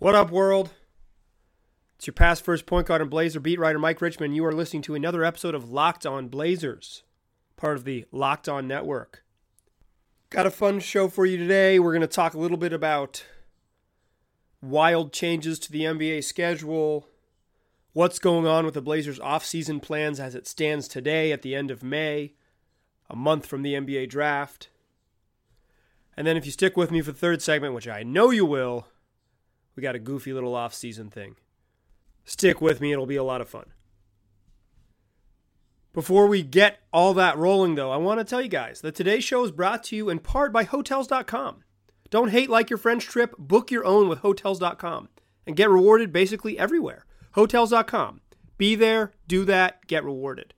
What up, world? It's your past first point guard and Blazer beat writer Mike Richman. You are listening to another episode of Locked On Blazers, part of the Locked On Network. Got a fun show for you today. We're going to talk a little bit about wild changes to the NBA schedule, what's going on with the Blazers' offseason plans as it stands today at the end of May, a month from the NBA draft. And then if you stick with me for the third segment, which I know you will, we got a goofy little off-season thing. Stick with me, it'll be a lot of fun. Before we get all that rolling, though, I want to tell you guys that today's show is brought to you in part by Hotels.com. Don't hate like your French trip, book your own with Hotels.com and get rewarded basically everywhere. Hotels.com. Be there, do that, get rewarded.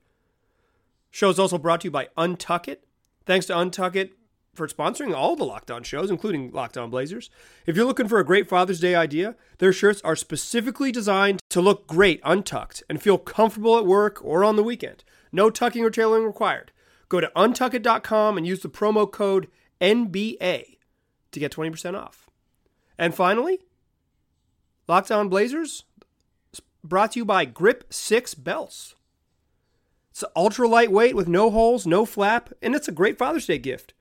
Show is also brought to you by Untuck It. Thanks to Untuck It, for sponsoring all the Locked On shows, including Locked On Blazers. If you're looking for a great Father's Day idea, their shirts are specifically designed to look great untucked and feel comfortable at work or on the weekend. No tucking or tailoring required. Go to untuckit.com and use the promo code NBA to get 20% off. And finally, Locked On Blazers brought to you by Grip 6 Belts. It's ultra lightweight with no holes, no flap, and it's a great Father's Day gift.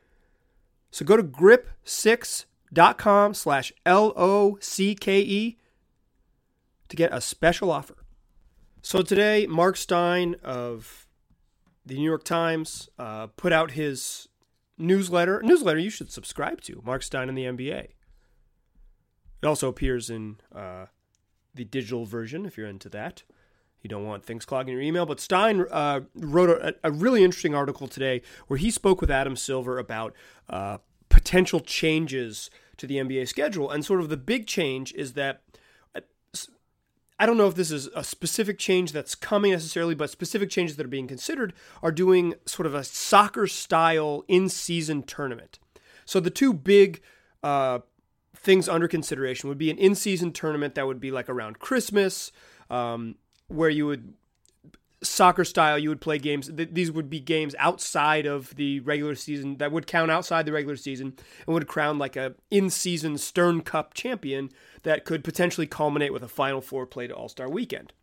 So go to grip6.com slash L-O-C-K-E to get a special offer. So today, Mark Stein of the New York Times uh, put out his newsletter. Newsletter you should subscribe to, Mark Stein and the NBA. It also appears in uh, the digital version if you're into that. You don't want things clogging your email. But Stein uh, wrote a, a, really interesting article today where he spoke with Adam Silver about uh, potential changes to the NBA schedule. And sort of the big change is that I don't know if this is a specific change that's coming necessarily, but specific changes that are being considered are doing sort of a soccer style in season tournament. So the two big uh, things under consideration would be an in season tournament that would be like around Christmas. Um, where you would soccer style you would play games these would be games outside of the regular season that would count outside the regular season and would crown like a in-season stern cup champion that could potentially culminate with a final four played all-star weekend.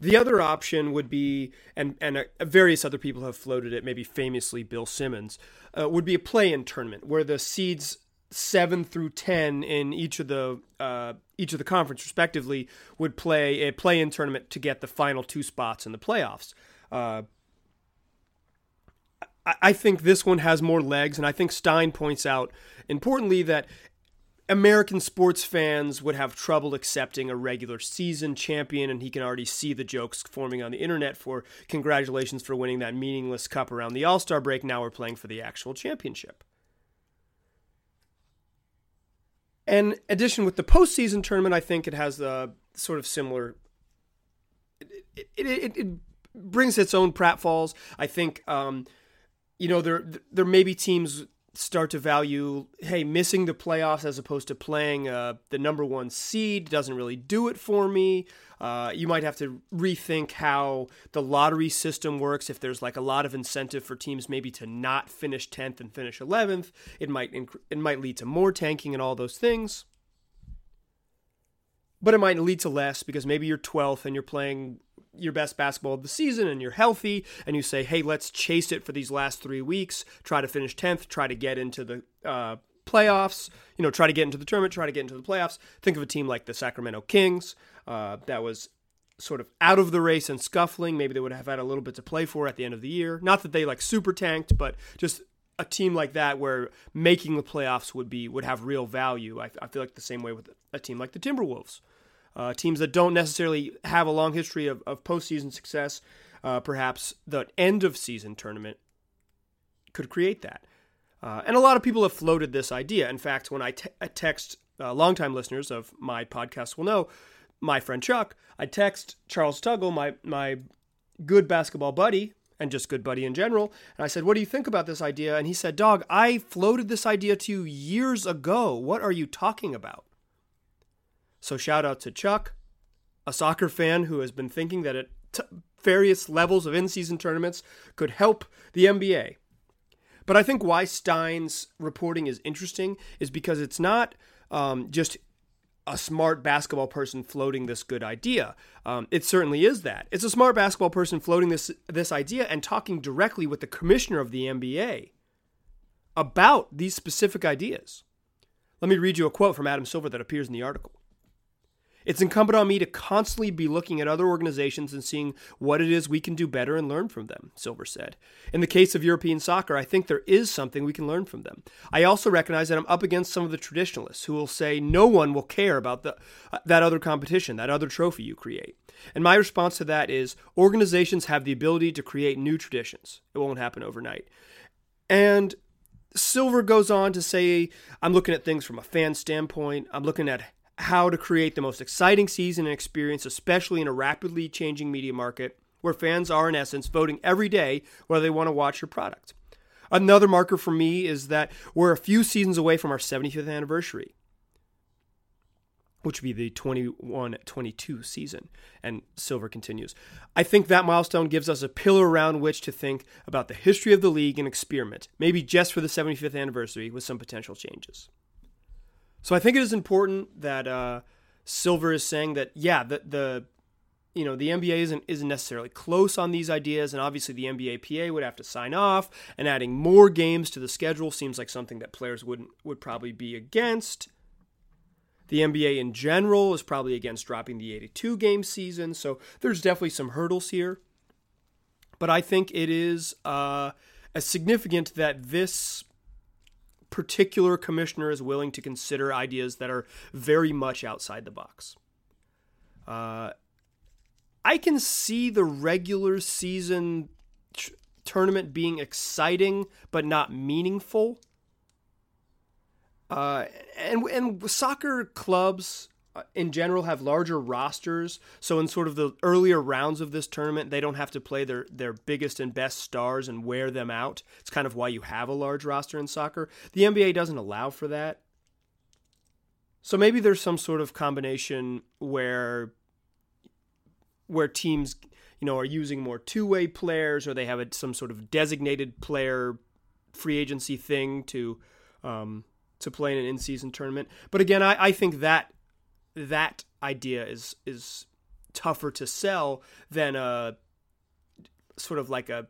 The other option would be and and uh, various other people have floated it maybe famously bill simmons uh, would be a play-in tournament where the seeds seven through ten in each of the uh, each of the conference respectively would play a play-in tournament to get the final two spots in the playoffs. Uh, I, I think this one has more legs, and I think Stein points out importantly that American sports fans would have trouble accepting a regular season champion, and he can already see the jokes forming on the internet for congratulations for winning that meaningless cup around the All Star break. Now we're playing for the actual championship. And addition with the postseason tournament, I think it has a sort of similar. It, it, it, it brings its own pratfalls. I think, um, you know, there there may be teams start to value, hey, missing the playoffs as opposed to playing uh, the number one seed doesn't really do it for me. Uh, you might have to rethink how the lottery system works. If there's like a lot of incentive for teams maybe to not finish 10th and finish 11th, it might inc- it might lead to more tanking and all those things. But it might lead to less because maybe you're 12th and you're playing your best basketball of the season and you're healthy and you say, hey, let's chase it for these last three weeks, try to finish 10th, try to get into the uh, playoffs, you know, try to get into the tournament, try to get into the playoffs. Think of a team like the Sacramento Kings uh, that was sort of out of the race and scuffling. Maybe they would have had a little bit to play for at the end of the year. Not that they like super tanked, but just a team like that where making the playoffs would be would have real value. I, I feel like the same way with a team like the Timberwolves. Uh, teams that don't necessarily have a long history of, of postseason success, uh, perhaps the end of season tournament could create that. Uh, and a lot of people have floated this idea. In fact, when I, te- I text uh, longtime listeners of my podcast will know, my friend Chuck, I text Charles Tuggle, my my good basketball buddy, and just good buddy in general. And I said, What do you think about this idea? And he said, Dog, I floated this idea to you years ago. What are you talking about? So shout out to Chuck, a soccer fan who has been thinking that at t- various levels of in season tournaments could help the NBA. But I think why Stein's reporting is interesting is because it's not um, just a smart basketball person floating this good idea. Um, it certainly is that. It's a smart basketball person floating this this idea and talking directly with the commissioner of the NBA about these specific ideas. Let me read you a quote from Adam Silver that appears in the article. It's incumbent on me to constantly be looking at other organizations and seeing what it is we can do better and learn from them, Silver said. In the case of European soccer, I think there is something we can learn from them. I also recognize that I'm up against some of the traditionalists who will say no one will care about the, uh, that other competition, that other trophy you create. And my response to that is organizations have the ability to create new traditions. It won't happen overnight. And Silver goes on to say, I'm looking at things from a fan standpoint. I'm looking at how to create the most exciting season and experience, especially in a rapidly changing media market where fans are, in essence, voting every day whether they want to watch your product. Another marker for me is that we're a few seasons away from our 75th anniversary, which would be the 21 22 season. And Silver continues I think that milestone gives us a pillar around which to think about the history of the league and experiment, maybe just for the 75th anniversary with some potential changes. So I think it is important that uh, Silver is saying that yeah, the the you know the NBA isn't isn't necessarily close on these ideas, and obviously the NBA PA would have to sign off, and adding more games to the schedule seems like something that players wouldn't would probably be against. The NBA in general is probably against dropping the 82 game season, so there's definitely some hurdles here. But I think it is uh, as significant that this particular commissioner is willing to consider ideas that are very much outside the box. Uh, I can see the regular season t- tournament being exciting but not meaningful. Uh, and and soccer clubs in general have larger rosters. So in sort of the earlier rounds of this tournament, they don't have to play their their biggest and best stars and wear them out. It's kind of why you have a large roster in soccer. The NBA doesn't allow for that. So maybe there's some sort of combination where where teams, you know, are using more two-way players or they have a, some sort of designated player free agency thing to um, to play in an in-season tournament. But again, I, I think that that idea is is tougher to sell than a sort of like a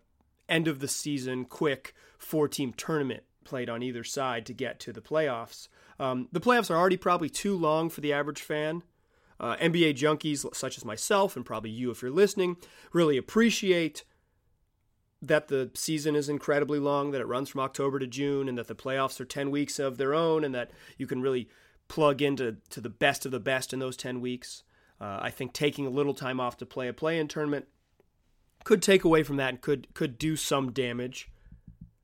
end of the season quick four team tournament played on either side to get to the playoffs. Um, the playoffs are already probably too long for the average fan. Uh, NBA junkies such as myself and probably you if you're listening really appreciate that the season is incredibly long, that it runs from October to June, and that the playoffs are 10 weeks of their own, and that you can really plug into to the best of the best in those 10 weeks. Uh, I think taking a little time off to play a play-in tournament could take away from that and could could do some damage.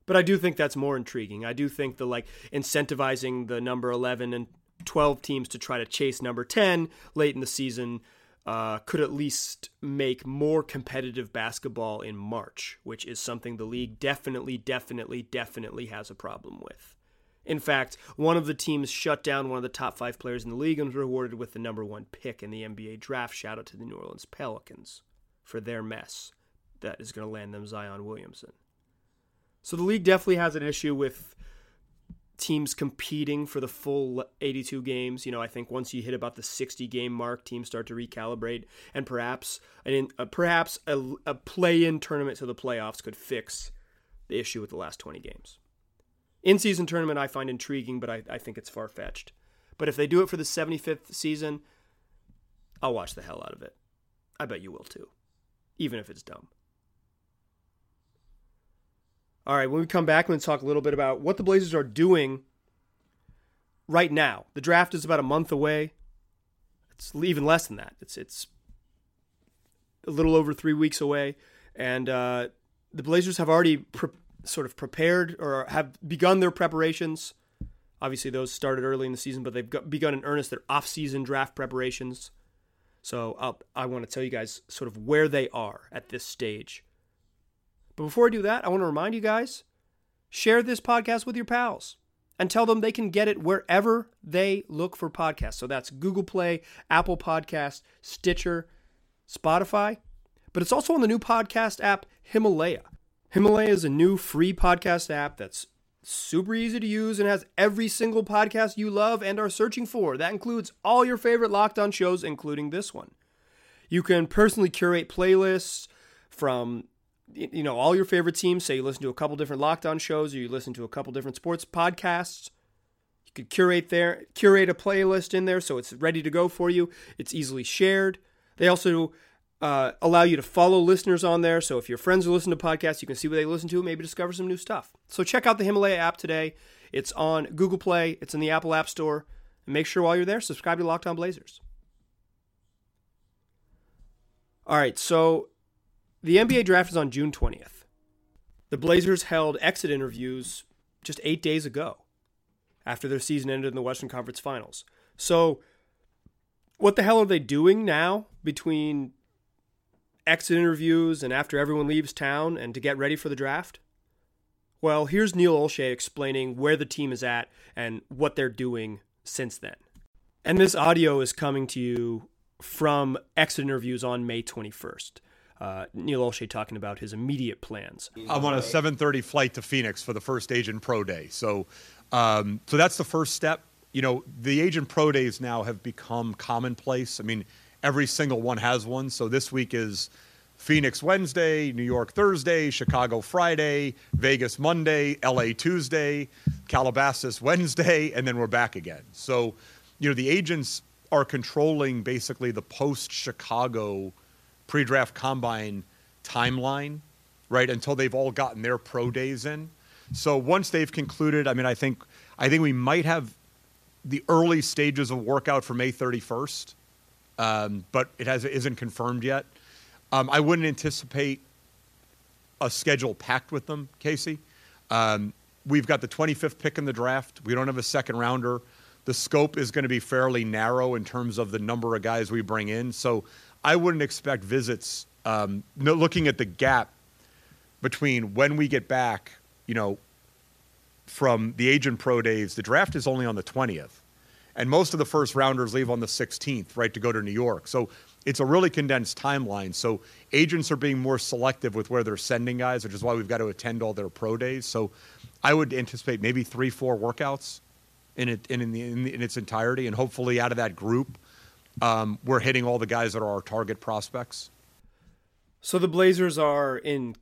But I do think that's more intriguing. I do think the like incentivizing the number 11 and 12 teams to try to chase number 10 late in the season uh, could at least make more competitive basketball in March, which is something the league definitely, definitely, definitely has a problem with. In fact, one of the teams shut down one of the top five players in the league and was rewarded with the number one pick in the NBA draft. Shout out to the New Orleans Pelicans for their mess that is going to land them Zion Williamson. So the league definitely has an issue with teams competing for the full 82 games. You know, I think once you hit about the 60 game mark, teams start to recalibrate, and perhaps an, uh, perhaps a, a play-in tournament to the playoffs could fix the issue with the last 20 games. In season tournament, I find intriguing, but I, I think it's far fetched. But if they do it for the 75th season, I'll watch the hell out of it. I bet you will too, even if it's dumb. All right, when we come back, I'm going to talk a little bit about what the Blazers are doing right now. The draft is about a month away. It's even less than that. It's it's a little over three weeks away, and uh, the Blazers have already sort of prepared or have begun their preparations. Obviously, those started early in the season, but they've begun in earnest their off-season draft preparations. So I'll, I want to tell you guys sort of where they are at this stage. But before I do that, I want to remind you guys share this podcast with your pals and tell them they can get it wherever they look for podcasts. So that's Google Play, Apple Podcast, Stitcher, Spotify, but it's also on the new podcast app Himalaya. Himalaya is a new free podcast app that's super easy to use and has every single podcast you love and are searching for. That includes all your favorite Locked On shows, including this one. You can personally curate playlists from you know all your favorite teams. Say you listen to a couple different Locked On shows, or you listen to a couple different sports podcasts. You could curate there, curate a playlist in there so it's ready to go for you. It's easily shared. They also uh, allow you to follow listeners on there. So if your friends are listening to podcasts, you can see what they listen to, maybe discover some new stuff. So check out the Himalaya app today. It's on Google Play, it's in the Apple App Store. And make sure while you're there, subscribe to Locked On Blazers. All right, so the NBA draft is on June 20th. The Blazers held exit interviews just eight days ago after their season ended in the Western Conference Finals. So, what the hell are they doing now between exit interviews and after everyone leaves town and to get ready for the draft? Well, here's Neil Olshey explaining where the team is at and what they're doing since then. And this audio is coming to you from exit interviews on May 21st. Uh, Neil Olshey talking about his immediate plans. I'm on a 7:30 flight to Phoenix for the first Agent Pro Day, so um, so that's the first step. You know, the Agent Pro Days now have become commonplace. I mean, every single one has one. So this week is Phoenix Wednesday, New York Thursday, Chicago Friday, Vegas Monday, LA Tuesday, Calabasas Wednesday, and then we're back again. So, you know, the agents are controlling basically the post Chicago pre draft combine timeline, right? Until they've all gotten their pro days in. So once they've concluded, I mean, I think I think we might have the early stages of workout for May 31st, um, but it has isn't confirmed yet. Um, I wouldn't anticipate a schedule packed with them, Casey. Um, we've got the 25th pick in the draft. We don't have a second rounder the scope is going to be fairly narrow in terms of the number of guys we bring in. So I wouldn't expect visits. Um, no, looking at the gap between when we get back, you know, from the agent pro days, the draft is only on the 20th. And most of the first rounders leave on the 16th, right, to go to New York. So it's a really condensed timeline. So agents are being more selective with where they're sending guys, which is why we've got to attend all their pro days. So I would anticipate maybe three, four workouts in it in, in, the, in, in its entirety, and hopefully out of that group, um, we're hitting all the guys that are our target prospects. So the Blazers are in,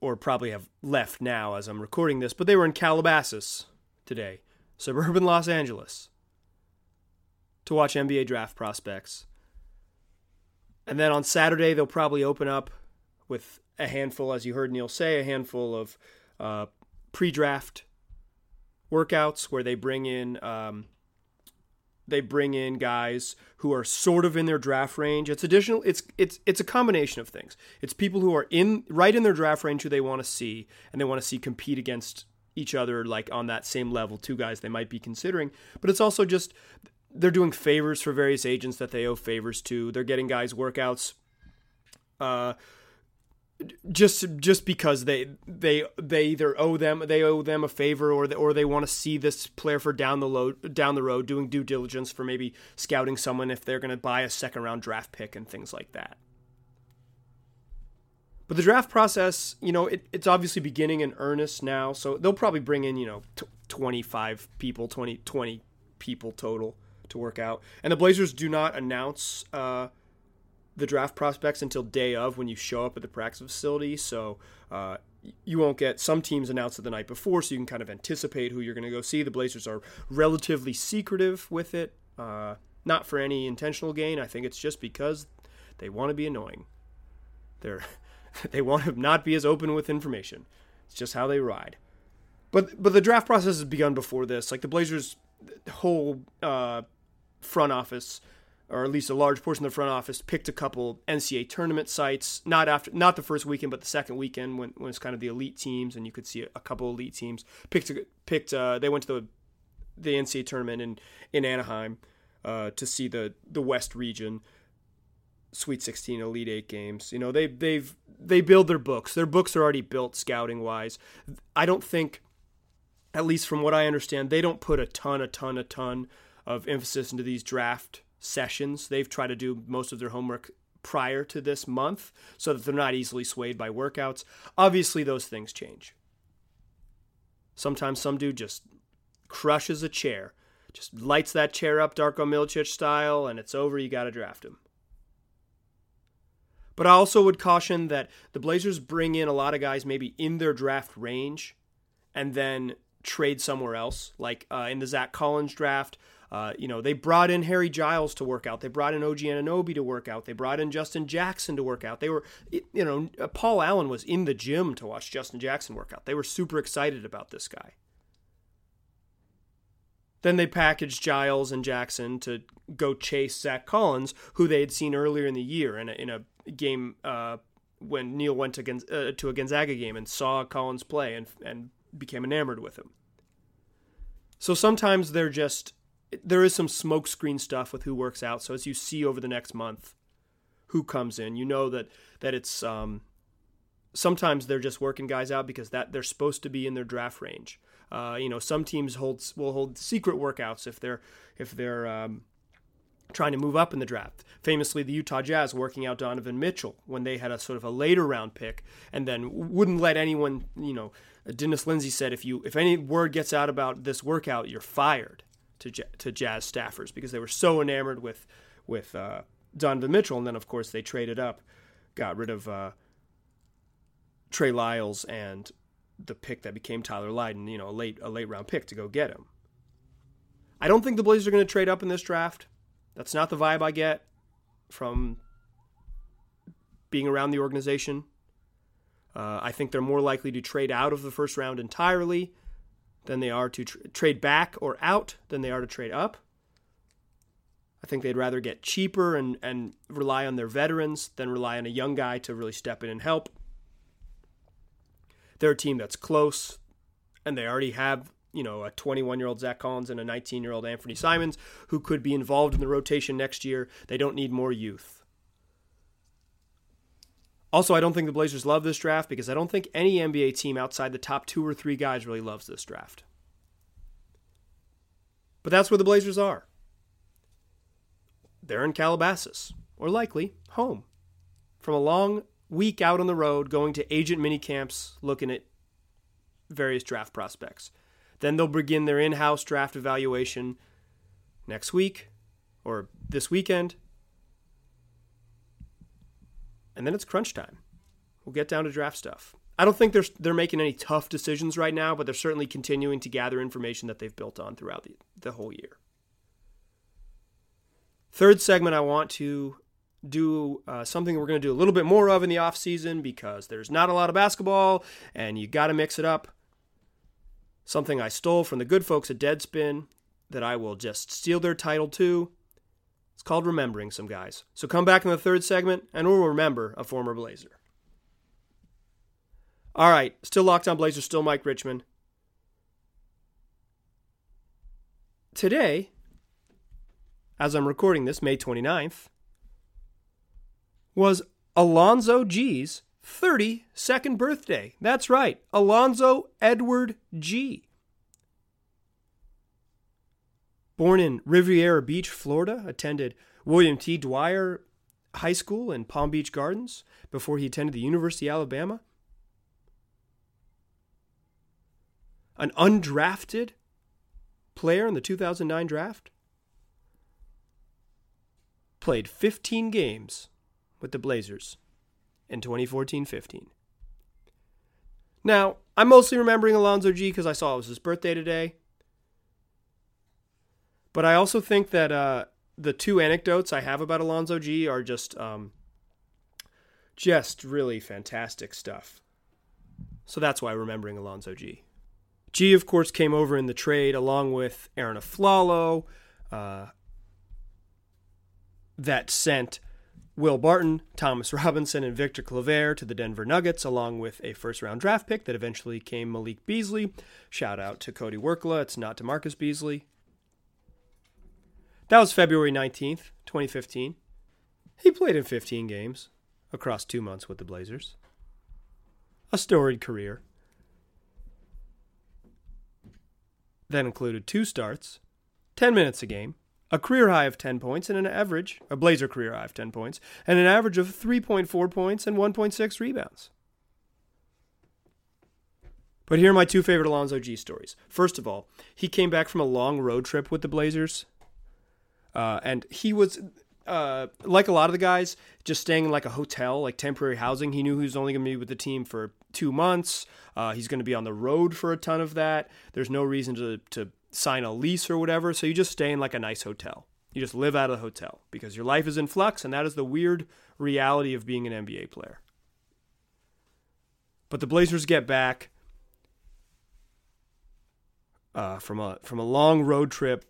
or probably have left now as I'm recording this, but they were in Calabasas today, suburban Los Angeles, to watch NBA draft prospects. And then on Saturday, they'll probably open up with a handful, as you heard Neil say, a handful of uh, pre draft workouts where they bring in um, they bring in guys who are sort of in their draft range. It's additional. It's it's it's a combination of things. It's people who are in right in their draft range who they want to see and they want to see compete against each other like on that same level. Two guys they might be considering, but it's also just they're doing favors for various agents that they owe favors to. They're getting guys workouts. Uh, just just because they they they either owe them they owe them a favor or they, or they want to see this player for down the road down the road doing due diligence for maybe scouting someone if they're going to buy a second round draft pick and things like that. But the draft process, you know, it, it's obviously beginning in earnest now, so they'll probably bring in, you know, t- 25 people, 20, 20 people total to work out. And the Blazers do not announce uh, the draft prospects until day of when you show up at the practice facility. So uh, you won't get some teams announced it the night before, so you can kind of anticipate who you're going to go see. The Blazers are relatively secretive with it, uh, not for any intentional gain. I think it's just because they want to be annoying. They're they want to not be as open with information. It's just how they ride. But but the draft process has begun before this. Like the Blazers' whole uh, front office or at least a large portion of the front office picked a couple NCAA tournament sites, not after not the first weekend, but the second weekend when, when it's kind of the elite teams, and you could see a couple elite teams picked picked. Uh, they went to the the NCAA tournament in in Anaheim uh, to see the the West region Sweet 16 Elite 8 games. You know, they they've they build their books. Their books are already built scouting wise. I don't think at least from what I understand, they don't put a ton a ton a ton of emphasis into these draft sessions. They've tried to do most of their homework prior to this month so that they're not easily swayed by workouts. Obviously, those things change. Sometimes some dude just crushes a chair, just lights that chair up Darko Milicic style, and it's over. You got to draft him. But I also would caution that the Blazers bring in a lot of guys maybe in their draft range and then trade somewhere else. Like uh, in the Zach Collins draft, uh, you know, they brought in Harry Giles to work out. They brought in OG Anunoby to work out. They brought in Justin Jackson to work out. They were, you know, uh, Paul Allen was in the gym to watch Justin Jackson work out. They were super excited about this guy. Then they packaged Giles and Jackson to go chase Zach Collins, who they had seen earlier in the year in a, in a game uh, when Neil went to, uh, to a Gonzaga game and saw Collins play and, and became enamored with him. So sometimes they're just there is some smokescreen stuff with who works out. So as you see over the next month, who comes in, you know that that it's um, sometimes they're just working guys out because that they're supposed to be in their draft range. Uh, you know, some teams hold will hold secret workouts if they're if they're um, trying to move up in the draft. Famously, the Utah Jazz working out Donovan Mitchell when they had a sort of a later round pick, and then wouldn't let anyone. You know, Dennis Lindsey said if you if any word gets out about this workout, you're fired to to Jazz staffers because they were so enamored with with uh, Donovan Mitchell, and then of course they traded up, got rid of uh, Trey Lyles and the pick that became Tyler Lydon, you know, a late a late round pick to go get him. I don't think the Blazers are going to trade up in this draft. That's not the vibe I get from being around the organization. Uh, I think they're more likely to trade out of the first round entirely than they are to tr- trade back or out than they are to trade up. I think they'd rather get cheaper and, and rely on their veterans than rely on a young guy to really step in and help. They're a team that's close, and they already have you know, a 21 year old Zach Collins and a 19 year old Anthony Simons who could be involved in the rotation next year. They don't need more youth. Also, I don't think the Blazers love this draft because I don't think any NBA team outside the top two or three guys really loves this draft. But that's where the Blazers are. They're in Calabasas, or likely home, from a long week out on the road going to agent mini camps looking at various draft prospects. Then they'll begin their in house draft evaluation next week or this weekend. And then it's crunch time. We'll get down to draft stuff. I don't think they're, they're making any tough decisions right now, but they're certainly continuing to gather information that they've built on throughout the, the whole year. Third segment, I want to do uh, something we're going to do a little bit more of in the off season because there's not a lot of basketball and you got to mix it up something I stole from the good folks at Deadspin that I will just steal their title to. Called Remembering Some Guys. So come back in the third segment and we'll remember a former Blazer. All right, still locked on Blazer, still Mike Richman. Today, as I'm recording this, May 29th, was Alonzo Gee's 32nd birthday. That's right, Alonzo Edward Gee. Born in Riviera Beach, Florida, attended William T. Dwyer High School in Palm Beach Gardens before he attended the University of Alabama. An undrafted player in the 2009 draft. Played 15 games with the Blazers in 2014 15. Now, I'm mostly remembering Alonzo Gee because I saw it was his birthday today. But I also think that uh, the two anecdotes I have about Alonzo Gee are just um, just really fantastic stuff. So that's why remembering Alonzo Gee. Gee, of course, came over in the trade along with Arron Afflalo, uh, that sent Will Barton, Thomas Robinson, and Victor Claver to the Denver Nuggets, along with a first round draft pick that eventually came Malik Beasley. Shout out to Cody Workla. It's not to Marcus Beasley. That was February 19th, 2015. He played in 15 games across two months with the Blazers. A storied career. That included two starts, 10 minutes a game, a career high of 10 points and an average, a Blazer career high of 10 points, and an average of 3.4 points and 1.6 rebounds. But here are my two favorite Alonzo Gee stories. First of all, he came back from a long road trip with the Blazers, uh, and he was uh, like a lot of the guys, just staying in like a hotel, like temporary housing. He knew he was only going to be with the team for two months. Uh, he's going to be on the road for a ton of that. There's no reason to to sign a lease or whatever. So you just stay in like a nice hotel. You just live out of the hotel because your life is in flux, and that is the weird reality of being an NBA player. But the Blazers get back uh, from a from a long road trip.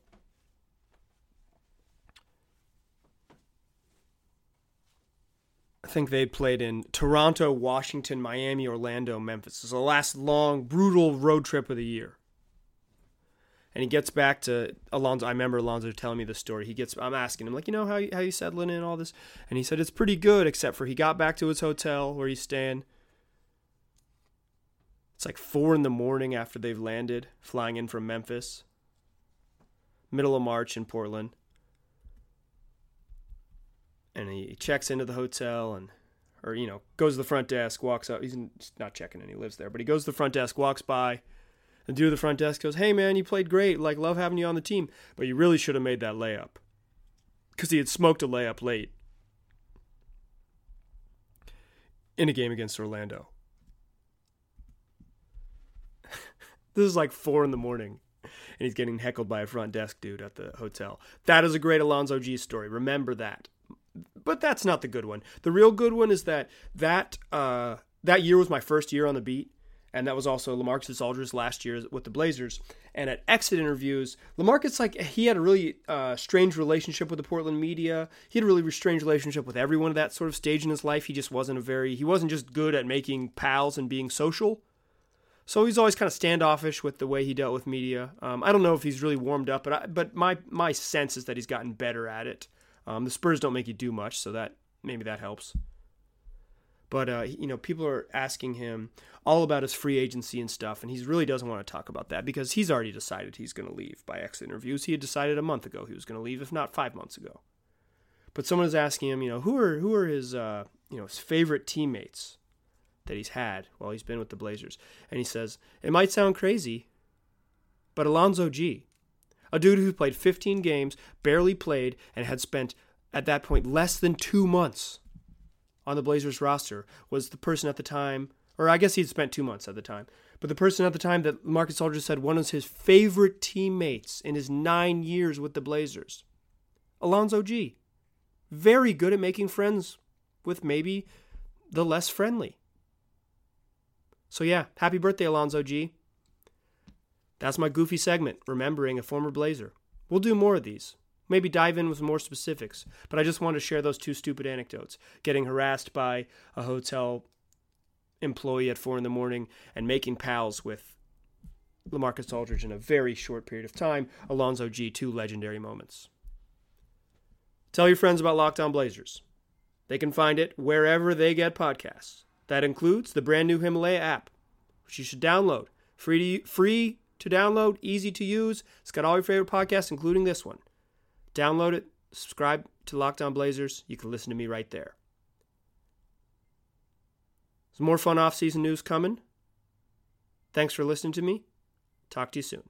I think they played in Toronto, Washington, Miami, Orlando, Memphis. It's the last long, brutal road trip of the year. And he gets back to Alonzo. I remember Alonzo telling me the story. He gets, I'm asking him like, you know how you, how you settling in all this, and he said it's pretty good, except for he got back to his hotel where he's staying. It's like four in the morning after they've landed, flying in from Memphis. Middle of March in Portland. And he checks into the hotel and, or, you know, goes to the front desk, walks up. He's not checking in, he lives there, but he goes to the front desk, walks by. The dude at the front desk goes, Hey, man, you played great. Like, love having you on the team. But you really should have made that layup. Because he had smoked a layup late in a game against Orlando. This is like four in the morning, and he's getting heckled by a front desk dude at the hotel. That is a great Alonzo Gee story. Remember that. But that's not the good one. The real good one is that that uh, that year was my first year on the beat, and that was also LaMarcus Aldridge's last year with the Blazers. And at exit interviews, LaMarcus like he had a really uh, strange relationship with the Portland media. He had a really strange relationship with everyone at that sort of stage in his life. He just wasn't a very he wasn't just good at making pals and being social. So he's always kind of standoffish with the way he dealt with media. Um, I don't know if he's really warmed up, but I, but my my sense is that he's gotten better at it. Um, the Spurs don't make you do much, so that maybe that helps. But uh, you know, people are asking him all about his free agency and stuff, and he really doesn't want to talk about that because he's already decided he's going to leave by exit interviews. He had decided a month ago he was going to leave, if not five months ago. But someone is asking him, you know, who are who are his uh, you know his favorite teammates that he's had while he's been with the Blazers. And he says, It might sound crazy, but Alonzo Gee, a dude who played 15 games, barely played, and had spent at that point less than two months on the Blazers roster, was the person at the time, or I guess he'd spent two months at the time, but the person at the time that Marcus Aldridge said one of his favorite teammates in his nine years with the Blazers. Alonzo Gee. Very good at making friends with maybe the less friendly. So yeah, happy birthday, Alonzo Gee. That's my goofy segment, remembering a former Blazer. We'll do more of these. Maybe dive in with more specifics, but I just wanted to share those two stupid anecdotes. Getting harassed by a hotel employee at four in the morning and making pals with LaMarcus Aldridge in a very short period of time. Alonzo Gee, two legendary moments. Tell your friends about Locked On Blazers. They can find it wherever they get podcasts. That includes the brand new Himalaya app, which you should download. Free to, free to download, easy to use. It's got all your favorite podcasts, including this one. Download it, subscribe to Locked On Blazers. You can listen to me right there. Some more fun off-season news coming. Thanks for listening to me. Talk to you soon.